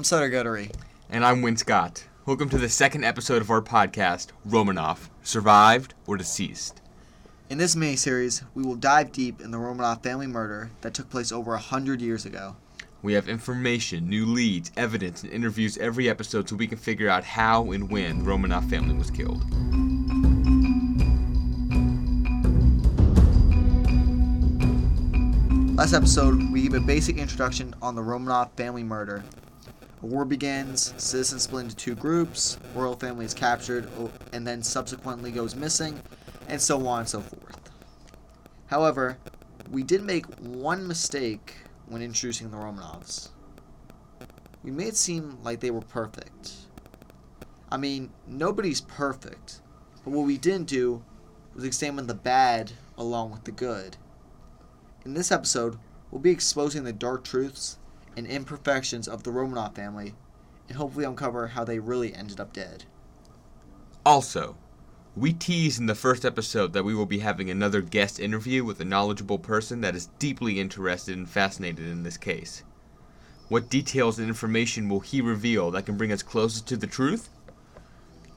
I'm Sutter Guttery. And I'm Win Scott. Welcome to the second episode of our podcast, Romanov Survived or Deceased. In this mini series, we will dive deep in the Romanov family murder that took place over a hundred years ago. We have information, new leads, evidence, and interviews every episode so we can figure out how and when the Romanov family was killed. Last episode, we gave a basic introduction on the Romanov family murder. A war begins, citizens split into two groups, royal family is captured, and then subsequently goes missing, and so on and so forth. However, we did make one mistake when introducing the Romanovs. We made it seem like they were perfect. I mean, nobody's perfect, but what we didn't do was examine the bad along with the good. In this episode, we'll be exposing the dark truths and imperfections of the Romanov family and hopefully uncover how they really ended up dead. Also, we teased in the first episode that we will be having another guest interview with a knowledgeable person that is deeply interested and fascinated in this case. What details and information will he reveal that can bring us closer to the truth?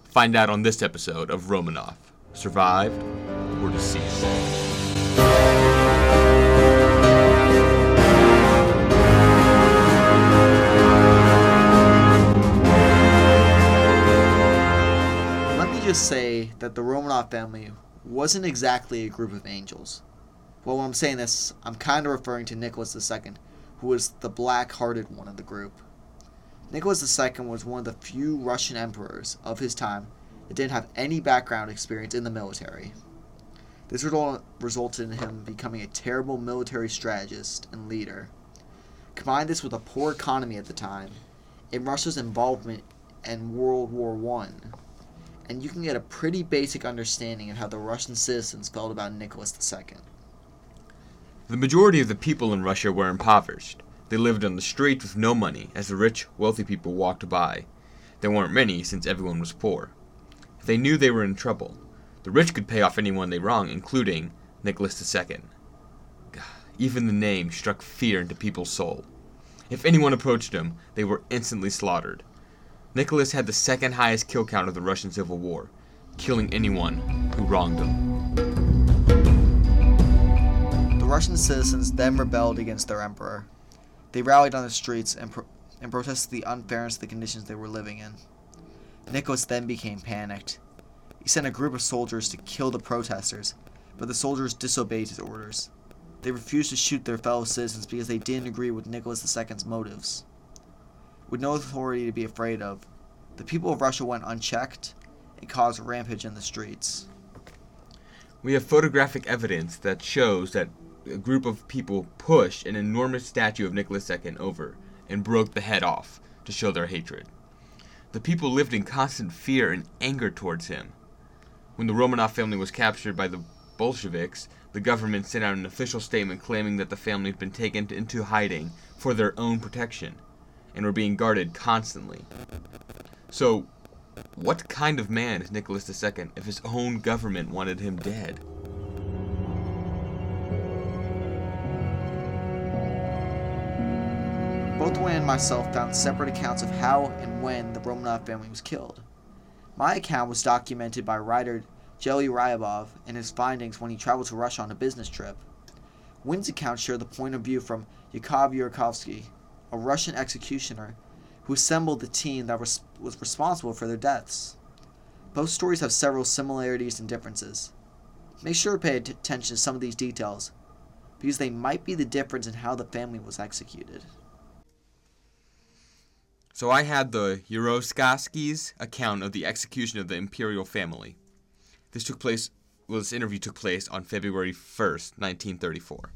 Find out on this episode of Romanov Survived or Deceased. Just say that the Romanov family wasn't exactly a group of angels. Well, when I'm saying this, I'm kind of referring to Nicholas II, who was the black hearted one of the group. Nicholas II was one of the few Russian emperors of his time that didn't have any background experience in the military. This resulted in him becoming a terrible military strategist and leader. Combine this with a poor economy at the time, and Russia's involvement in World War One, and you can get a pretty basic understanding of how the Russian citizens felt about Nicholas II. The majority of the people in Russia were impoverished. They lived on the streets with no money as the rich, wealthy people walked by. There weren't many since everyone was poor. They knew they were in trouble, the rich could pay off anyone they wronged, including Nicholas II. Even the name struck fear into people's soul. If anyone approached him, they were instantly slaughtered. Nicholas had the second highest kill count of the Russian Civil War, killing anyone who wronged him. The Russian citizens then rebelled against their emperor. They rallied on the streets and, pro- and protested the unfairness of the conditions they were living in. Nicholas then became panicked. He sent a group of soldiers to kill the protesters, but the soldiers disobeyed his orders. They refused to shoot their fellow citizens because they didn't agree with Nicholas II's motives. With no authority to be afraid of, the people of Russia went unchecked and caused a rampage in the streets. We have photographic evidence that shows that a group of people pushed an enormous statue of Nicholas II over and broke the head off to show their hatred. The people lived in constant fear and anger towards him. When the Romanov family was captured by the Bolsheviks, the government sent out an official statement claiming that the family had been taken into hiding for their own protection and were being guarded constantly. So, what kind of man is Nicholas II if his own government wanted him dead? Both Wayne and myself found separate accounts of how and when the Romanov family was killed. My account was documented by writer Geli Ryabov and his findings when he traveled to Russia on a business trip. Wynn's account shared the point of view from Yakov Yurkovsky, a Russian executioner who assembled the team that was, was responsible for their deaths. Both stories have several similarities and differences. Make sure to pay att- attention to some of these details because they might be the difference in how the family was executed. So I had the Yuroskaski's account of the execution of the imperial family. This took place, well, this interview took place on February 1st, 1934.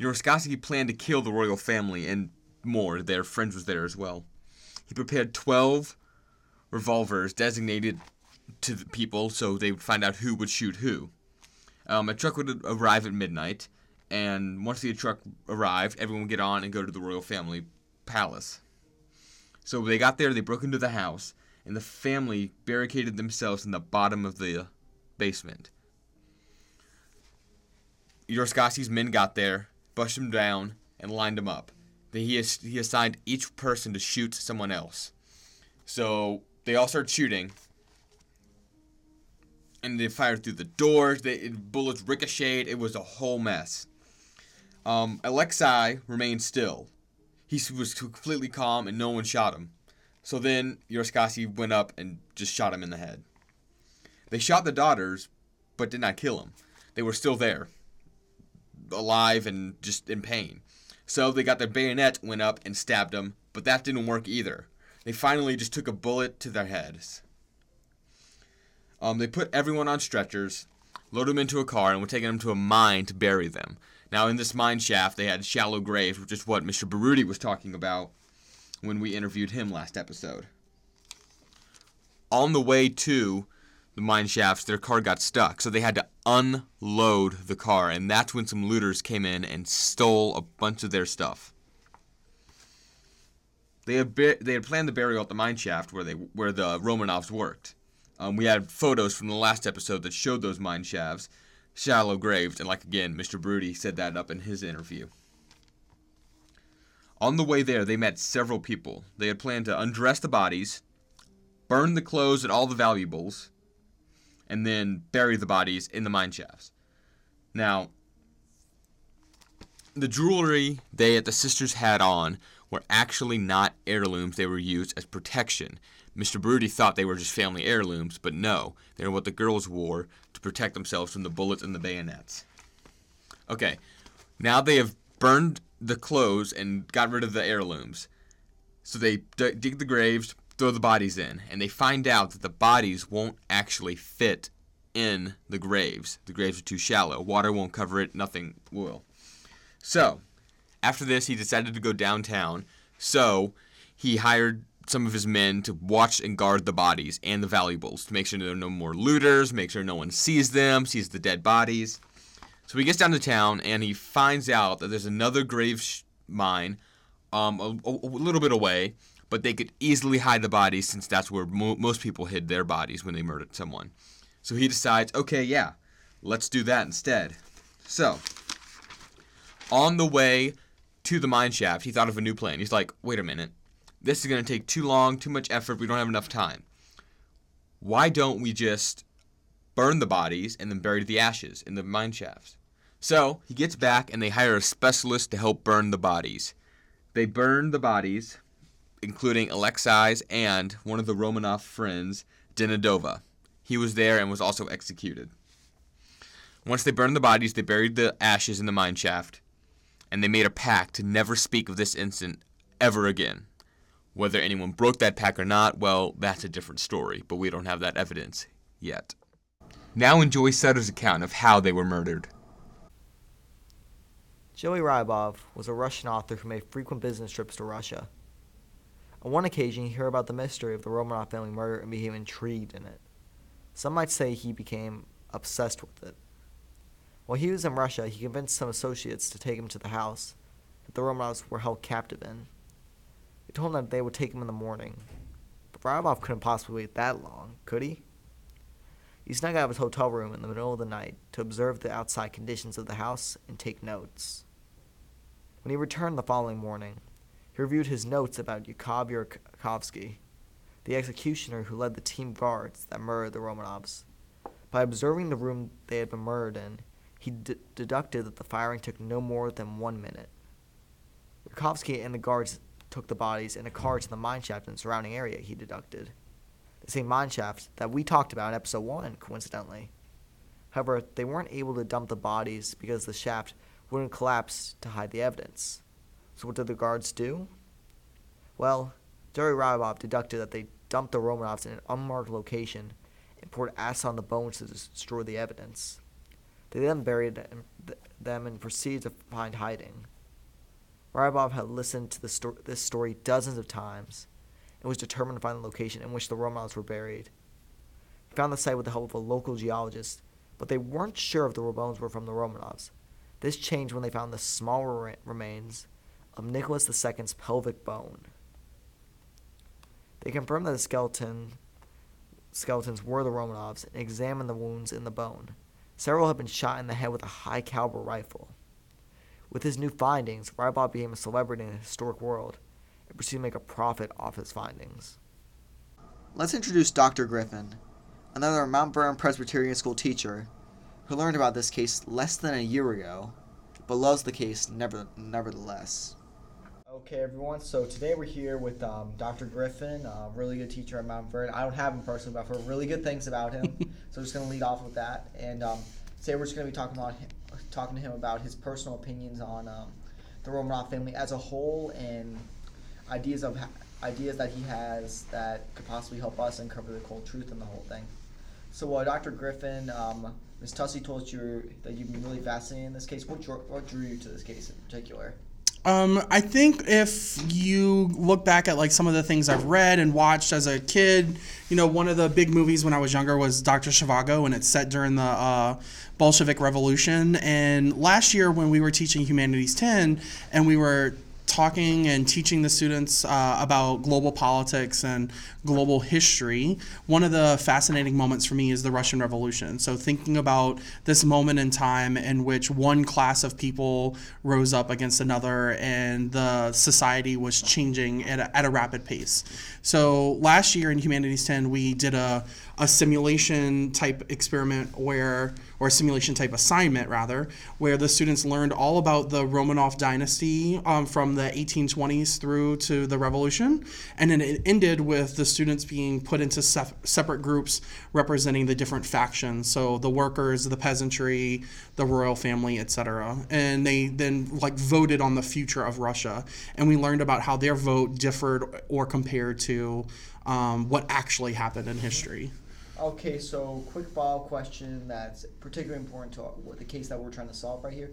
Yuroskaski planned to kill the royal family and more. Their friends was there as well. He prepared 12 revolvers designated to the people so they would find out who would shoot who. Um, a truck would arrive at midnight, and once the truck arrived, everyone would get on and go to the royal family palace. So they got there, they broke into the house, and the family barricaded themselves in the bottom of the basement. Yurskaski's men got there, pushed them down, and lined them up. Then he, he assigned each person to shoot someone else. So they all started shooting, and they fired through the doors. They, bullets ricocheted. It was a whole mess. Um, Alexei remained still. He was completely calm, and no one shot him. So then Yoskasi went up and just shot him in the head. They shot the daughters, but did not kill them. They were still there, alive and just in pain. So they got their bayonet, went up and stabbed them, but that didn't work either. They finally just took a bullet to their heads. Um, they put everyone on stretchers, loaded them into a car, and were taking them to a mine to bury them. Now, in this mine shaft, they had shallow graves, which is what Mr. Baruti was talking about when we interviewed him last episode. On the way to the mine shafts, their car got stuck, so they had to unload the car, and that's when some looters came in and stole a bunch of their stuff. They had they had planned the burial at the mine shaft where they where the Romanovs worked. Um, we had photos from the last episode that showed those mine shafts, shallow graves, and like again, Mr. Brody said that up in his interview. On the way there, they met several people. They had planned to undress the bodies, burn the clothes and all the valuables, and then bury the bodies in the mine shafts. Now, the jewelry they at the sisters had on were actually not heirlooms, they were used as protection. Mr. Brody thought they were just family heirlooms, but no, they were what the girls wore to protect themselves from the bullets and the bayonets. Okay, now they have burned the clothes and got rid of the heirlooms. So they d- dig the graves, throw the bodies in, and they find out that the bodies won't actually fit in the graves. The graves are too shallow. Water won't cover it, nothing will. So, after this, he decided to go downtown. So, he hired some of his men to watch and guard the bodies and the valuables to make sure there are no more looters, make sure no one sees them, sees the dead bodies. So he gets down to town and he finds out that there's another grave sh- mine um, a, a- a little bit away, but they could easily hide the bodies since that's where mo- most people hid their bodies when they murdered someone. So he decides, okay, yeah, let's do that instead. So, on the way to the mine shaft, he thought of a new plan. He's like, wait a minute, this is going to take too long, too much effort, we don't have enough time. Why don't we just burn the bodies and then bury the ashes in the mine shafts? So he gets back and they hire a specialist to help burn the bodies. They burn the bodies, including Alexei's and one of the Romanov friends, Demidova. He was there and was also executed. Once they burned the bodies, they buried the ashes in the mine shaft, and they made a pact to never speak of this incident ever again. Whether anyone broke that pact or not, well, that's a different story, but we don't have that evidence yet. Now enjoy Sutter's account of how they were murdered. Joey Rybov was a Russian author who made frequent business trips to Russia. On one occasion, he heard about the mystery of the Romanov family murder and became intrigued in it. Some might say he became obsessed with it. While he was in Russia, he convinced some associates to take him to the house that the Romanovs were held captive in. They told him that they would take him in the morning. But Rybov couldn't possibly wait that long, could he? He snuck out of his hotel room in the middle of the night to observe the outside conditions of the house and take notes. When he returned the following morning, he reviewed his notes about Yakov Yurkovsky, the executioner who led the team guards that murdered the Romanovs. By observing the room they had been murdered in, he d- deducted that the firing took no more than one minute. Yurkovsky and the guards took the bodies in a car to the mine shaft in the surrounding area, he deducted. The same mine shaft that we talked about in episode 1, coincidentally. However, they weren't able to dump the bodies because the shaft wouldn't collapse to hide the evidence. So what did the guards do? Well, Jerry Rybov deducted that they dumped the Romanovs in an unmarked location and poured acid on the bones to destroy the evidence. They then buried them- and proceeded to find hiding. Rybov had listened to sto- this story dozens of times and was determined to find the location in which the Romanovs were buried. He found the site with the help of a local geologist, but they weren't sure if the bones were from the Romanovs. This changed when they found the smaller remains of Nicholas II's pelvic bone. They confirmed that the skeleton skeletons were the Romanovs and examined the wounds in the bone. Several had been shot in the head with a high caliber rifle. With his new findings, Rybald became a celebrity in the historic world and pursued to make a profit off his findings. Let's introduce Dr. Griffin, another Mount Vernon Presbyterian School teacher who learned about this case less than a year ago, but loves the case never, nevertheless. Okay, everyone. So today we're here with um, Dr. Griffin, a really good teacher at Mount Vernon. I don't have him personally, but I've heard really good things about him. so I'm just going to lead off with that. And um, today we're just going to be talking about him, talking to him about his personal opinions on um, the Romanov family as a whole and ideas of ideas that he has that could possibly help us uncover the cold truth in the whole thing. So, uh, Dr. Griffin, um, Ms. Tussey told you that you've been really fascinated in this case. What drew, what drew you to this case in particular? Um, I think if you look back at like some of the things I've read and watched as a kid, you know, one of the big movies when I was younger was Dr. Zhivago, and it's set during the uh, Bolshevik Revolution. And last year when we were teaching Humanities 10, and we were talking and teaching the students uh, about global politics and global history, one of the fascinating moments for me is the Russian Revolution. So, thinking about this moment in time in which one class of people rose up against another and the society was changing at a, at a rapid pace. So, last year in Humanities 10, we did a, a simulation type experiment where, or a simulation type assignment rather, where the students learned all about the Romanov dynasty um, from the 1820s through to the revolution. And then it ended with the students being put into sef- separate groups representing the different factions. So the workers, the peasantry, the royal family, etc. And they then like voted on the future of Russia. And we learned about how their vote differed or compared to um, what actually happened in history. Okay, so quick follow question that's particularly important to the case that we're trying to solve right here.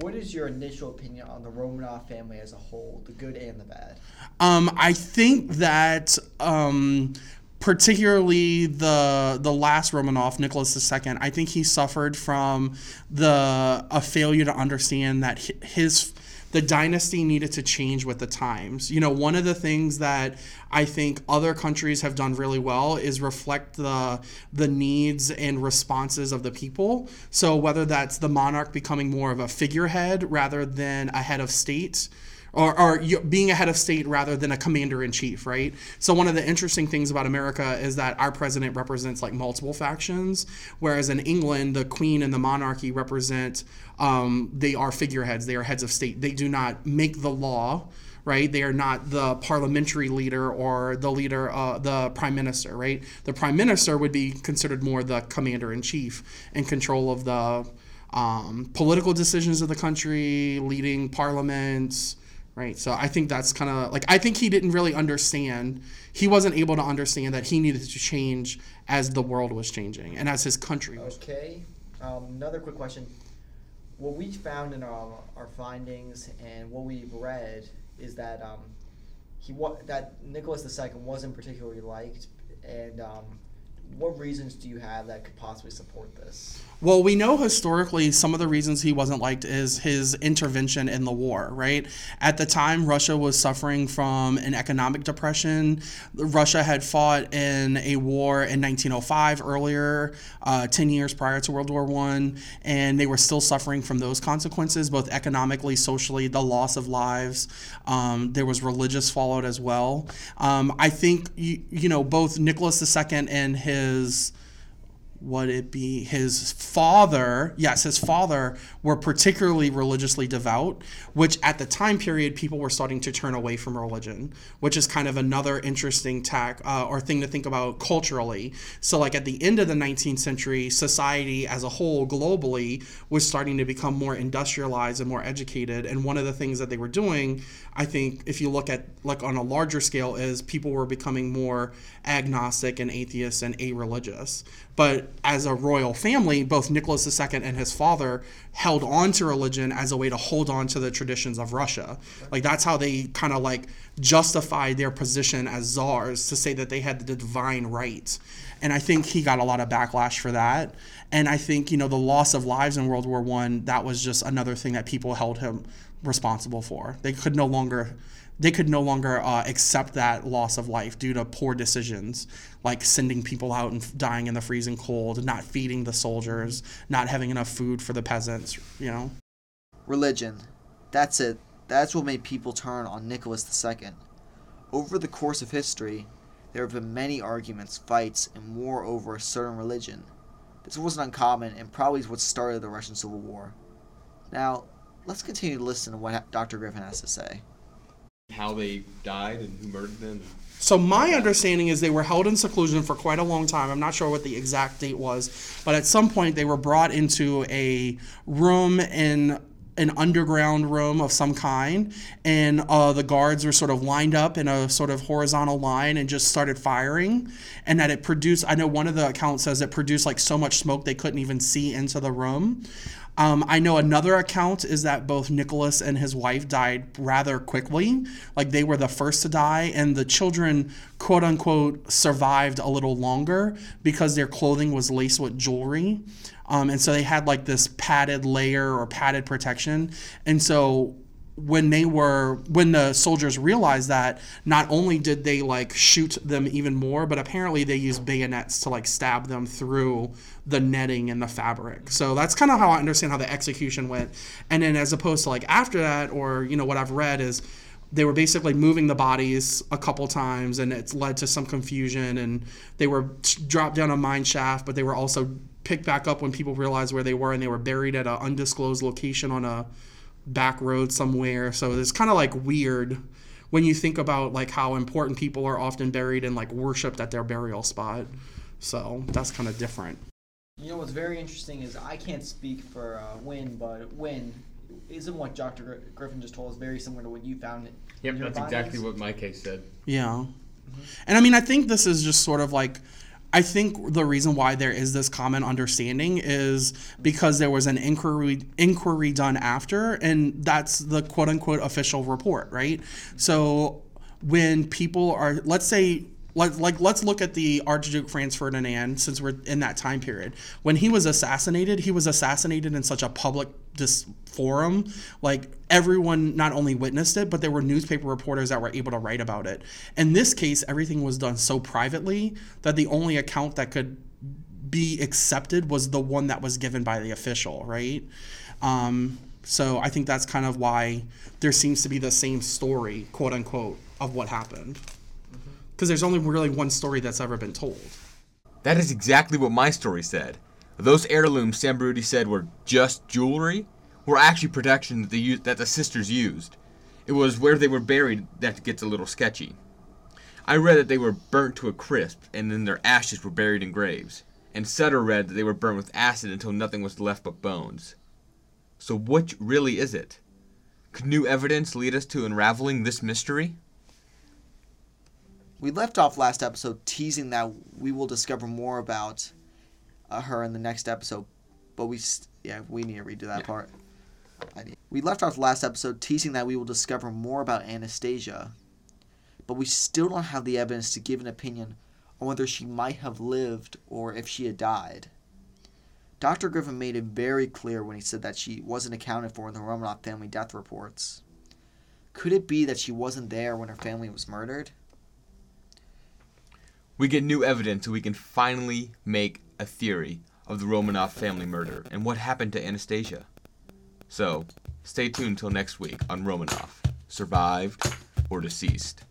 What is your initial opinion on the Romanov family as a whole, the good and the bad? Um, I think that um, particularly the the last Romanov, Nicholas II, I think he suffered from the a failure to understand that his the dynasty needed to change with the times. You know, one of the things that I think other countries have done really well is reflect the the needs and responses of the people. So whether that's the monarch becoming more of a figurehead rather than a head of state, or, or being a head of state rather than a commander in chief, right? So one of the interesting things about America is that our president represents like multiple factions, whereas in England, the queen and the monarchy represent um, they are figureheads, they are heads of state. They do not make the law right? They are not the parliamentary leader or the leader, uh, the prime minister, right? The prime minister would be considered more the commander in chief in control of the um, political decisions of the country, leading parliaments, right? So I think that's kind of like I think he didn't really understand. He wasn't able to understand that he needed to change as the world was changing and as his country. Okay. Um, another quick question. What we found in our, our findings and what we've read is that um, he wa- that Nicholas II wasn't particularly liked, and um, what reasons do you have that could possibly support this? Well, we know historically some of the reasons he wasn't liked is his intervention in the war, right? At the time, Russia was suffering from an economic depression. Russia had fought in a war in 1905 earlier, uh, 10 years prior to World War One, and they were still suffering from those consequences, both economically, socially, the loss of lives. Um, there was religious fallout as well. Um, I think, you, you know, both Nicholas II and his would it be his father yes his father were particularly religiously devout which at the time period people were starting to turn away from religion which is kind of another interesting tack uh, or thing to think about culturally. So like at the end of the 19th century society as a whole globally was starting to become more industrialized and more educated. And one of the things that they were doing i think if you look at like on a larger scale is people were becoming more agnostic and atheist and a-religious but as a royal family, both Nicholas II and his father held on to religion as a way to hold on to the traditions of Russia. Like that's how they kind of like justified their position as czars to say that they had the divine right. And I think he got a lot of backlash for that. And I think, you know, the loss of lives in World War One, that was just another thing that people held him responsible for. They could no longer they could no longer uh, accept that loss of life due to poor decisions like sending people out and dying in the freezing cold not feeding the soldiers not having enough food for the peasants you know religion That's it. That's what made people turn on Nicholas II. Over the course of history, there have been many arguments, fights, and war over a certain religion. This wasn't uncommon and probably is what started the Russian Civil War. Now, let's continue to listen to what Dr. Griffin has to say. How they died and who murdered them. So my understanding is they were held in seclusion for quite a long time. I'm not sure what the exact date was, but at some point they were brought into a room in an underground room of some kind, and uh, the guards were sort of lined up in a sort of horizontal line and just started firing, and that it produced. I know one of the accounts says it produced like so much smoke they couldn't even see into the room. Um, I know another account is that both Nicholas and his wife died rather quickly. Like they were the first to die, and the children, quote unquote, survived a little longer because their clothing was laced with jewelry. Um, and so they had like this padded layer or padded protection. And so when they were when the soldiers realized that not only did they like shoot them even more but apparently they used bayonets to like stab them through the netting and the fabric. So that's kind of how i understand how the execution went. And then as opposed to like after that or you know what i've read is they were basically moving the bodies a couple times and it's led to some confusion and they were dropped down a mine shaft but they were also picked back up when people realized where they were and they were buried at an undisclosed location on a back road somewhere. So it's kind of like weird when you think about like how important people are often buried and like worshipped at their burial spot. So that's kind of different. You know what's very interesting is I can't speak for uh, Win, but Win isn't what Dr. Gr- Griffin just told us very similar to what you found. Yep, in your that's exactly what my case said. Yeah. And I mean, I think this is just sort of like, I think the reason why there is this common understanding is because there was an inquiry inquiry done after, and that's the quote unquote official report, right? So when people are, let's say, like, like let's look at the Archduke Franz Ferdinand since we're in that time period. When he was assassinated, he was assassinated in such a public dis- forum. Like everyone not only witnessed it, but there were newspaper reporters that were able to write about it. In this case, everything was done so privately that the only account that could be accepted was the one that was given by the official, right? Um, so I think that's kind of why there seems to be the same story, quote unquote, of what happened. Because there's only really one story that's ever been told. That is exactly what my story said. Those heirlooms Sam Brody said were just jewelry were actually protection that, used, that the sisters used. It was where they were buried that gets a little sketchy. I read that they were burnt to a crisp, and then their ashes were buried in graves. And Sutter read that they were burnt with acid until nothing was left but bones. So what really is it? Could new evidence lead us to unraveling this mystery? We left off last episode teasing that we will discover more about uh, her in the next episode, but we st- yeah we need to redo that Yeah. part. I need. We left off last episode teasing that we will discover more about Anastasia, but we still don't have the evidence to give an opinion on whether she might have lived or if she had died. Dr. Griffin made it very clear when he said that she wasn't accounted for in the Romanov family death reports. Could it be that she wasn't there when her family was murdered? We get new evidence so we can finally make a theory of the Romanov family murder and what happened to Anastasia. So, stay tuned till next week on Romanov Survived or Deceased.